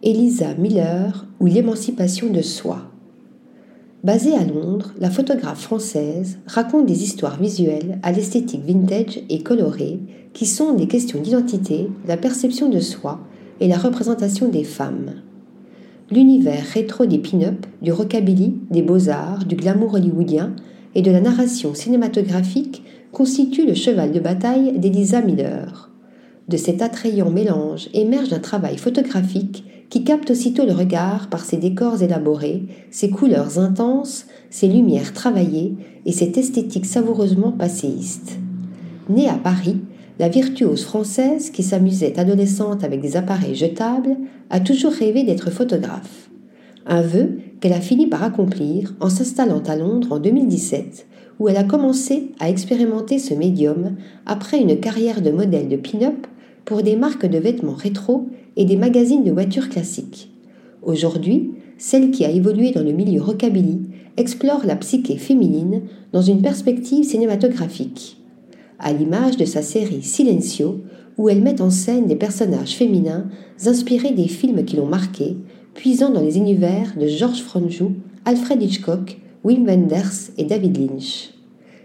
Elisa Miller ou l'émancipation de soi. Basée à Londres, la photographe française raconte des histoires visuelles à l'esthétique vintage et colorée qui sont des questions d'identité, la perception de soi et la représentation des femmes. L'univers rétro des pin-up, du rockabilly, des beaux-arts, du glamour hollywoodien et de la narration cinématographique constitue le cheval de bataille d'Elisa Miller. De cet attrayant mélange émerge un travail photographique qui capte aussitôt le regard par ses décors élaborés, ses couleurs intenses, ses lumières travaillées et cette esthétique savoureusement passéiste. Née à Paris, la virtuose française, qui s'amusait adolescente avec des appareils jetables, a toujours rêvé d'être photographe. Un vœu qu'elle a fini par accomplir en s'installant à Londres en 2017, où elle a commencé à expérimenter ce médium après une carrière de modèle de pin-up pour des marques de vêtements rétro et des magazines de voitures classiques. Aujourd'hui, celle qui a évolué dans le milieu rockabilly explore la psyché féminine dans une perspective cinématographique. À l'image de sa série Silencio, où elle met en scène des personnages féminins inspirés des films qui l'ont marqué, puisant dans les univers de George Franju, Alfred Hitchcock, Wim Wenders et David Lynch.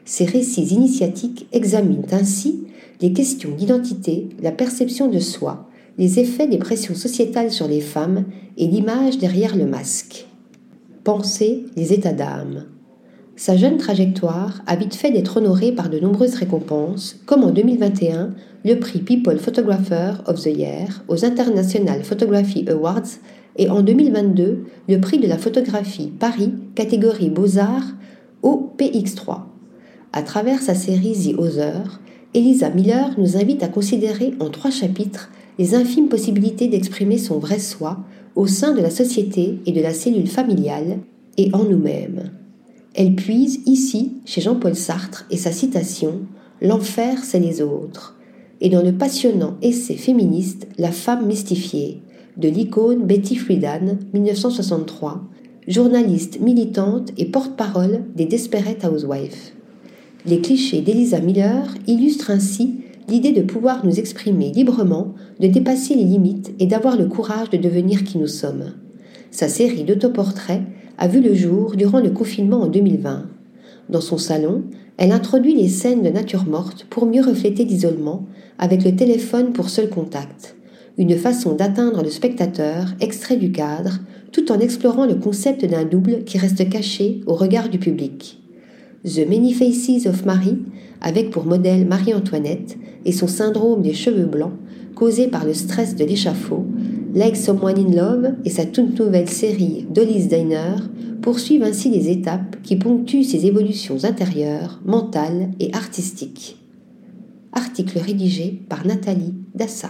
Ces récits initiatiques examinent ainsi les questions d'identité, la perception de soi, les effets des pressions sociétales sur les femmes et l'image derrière le masque. Penser les états d'âme. Sa jeune trajectoire a vite fait d'être honorée par de nombreuses récompenses, comme en 2021 le prix People Photographer of the Year aux International Photography Awards et en 2022 le prix de la photographie Paris catégorie Beaux-Arts au PX3. À travers sa série The Other, Elisa Miller nous invite à considérer en trois chapitres les infimes possibilités d'exprimer son vrai soi au sein de la société et de la cellule familiale et en nous-mêmes. Elle puise ici, chez Jean-Paul Sartre et sa citation L'enfer, c'est les autres, et dans le passionnant essai féministe La femme mystifiée de l'icône Betty Friedan, 1963, journaliste militante et porte-parole des Desperate Housewives. Les clichés d'Elisa Miller illustrent ainsi l'idée de pouvoir nous exprimer librement, de dépasser les limites et d'avoir le courage de devenir qui nous sommes. Sa série d'autoportraits a vu le jour durant le confinement en 2020. Dans son salon, elle introduit les scènes de nature morte pour mieux refléter l'isolement, avec le téléphone pour seul contact. Une façon d'atteindre le spectateur extrait du cadre, tout en explorant le concept d'un double qui reste caché au regard du public. The Many Faces of Marie, avec pour modèle Marie-Antoinette et son syndrome des cheveux blancs, causé par le stress de l'échafaud, Like Someone in Love et sa toute nouvelle série Dolly's Diner poursuivent ainsi les étapes qui ponctuent ses évolutions intérieures, mentales et artistiques. Article rédigé par Nathalie Dassa.